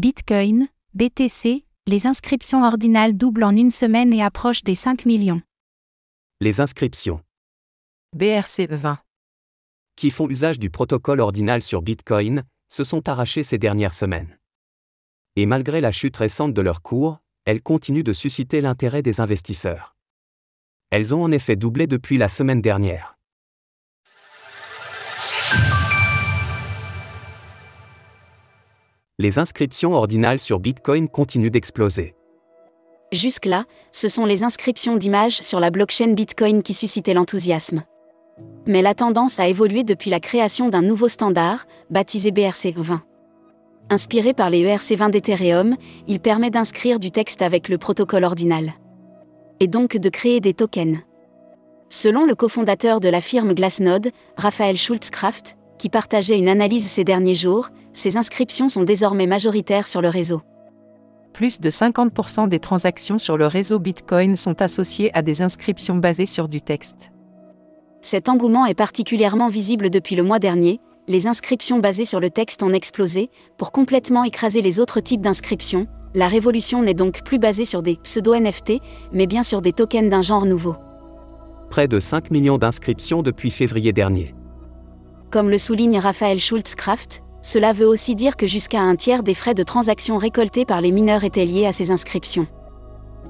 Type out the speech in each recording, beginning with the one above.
Bitcoin, BTC, les inscriptions ordinales doublent en une semaine et approchent des 5 millions. Les inscriptions. BRC20. Qui font usage du protocole ordinal sur Bitcoin, se sont arrachées ces dernières semaines. Et malgré la chute récente de leur cours, elles continuent de susciter l'intérêt des investisseurs. Elles ont en effet doublé depuis la semaine dernière. Les inscriptions ordinales sur Bitcoin continuent d'exploser. Jusque-là, ce sont les inscriptions d'images sur la blockchain Bitcoin qui suscitaient l'enthousiasme. Mais la tendance a évolué depuis la création d'un nouveau standard, baptisé BRC20. Inspiré par les ERC20 d'Ethereum, il permet d'inscrire du texte avec le protocole ordinal. Et donc de créer des tokens. Selon le cofondateur de la firme Glassnode, Raphaël Schultzkraft, qui partageait une analyse ces derniers jours, ces inscriptions sont désormais majoritaires sur le réseau. Plus de 50% des transactions sur le réseau Bitcoin sont associées à des inscriptions basées sur du texte. Cet engouement est particulièrement visible depuis le mois dernier, les inscriptions basées sur le texte ont explosé, pour complètement écraser les autres types d'inscriptions, la révolution n'est donc plus basée sur des pseudo-NFT, mais bien sur des tokens d'un genre nouveau. Près de 5 millions d'inscriptions depuis février dernier. Comme le souligne Raphaël Schultzkraft, cela veut aussi dire que jusqu'à un tiers des frais de transaction récoltés par les mineurs étaient liés à ces inscriptions.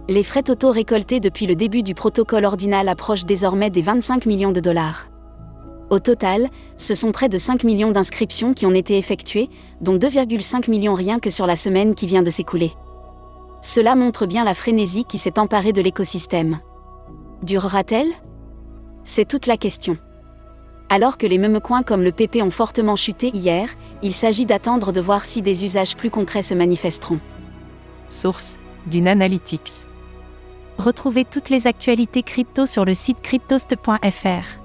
Les frais totaux récoltés depuis le début du protocole ordinal approchent désormais des 25 millions de dollars. Au total, ce sont près de 5 millions d'inscriptions qui ont été effectuées, dont 2,5 millions rien que sur la semaine qui vient de s'écouler. Cela montre bien la frénésie qui s'est emparée de l'écosystème. Durera-t-elle? C'est toute la question. Alors que les mêmes coins comme le PP ont fortement chuté hier, il s'agit d'attendre de voir si des usages plus concrets se manifesteront. Source Dune Analytics. Retrouvez toutes les actualités crypto sur le site cryptost.fr.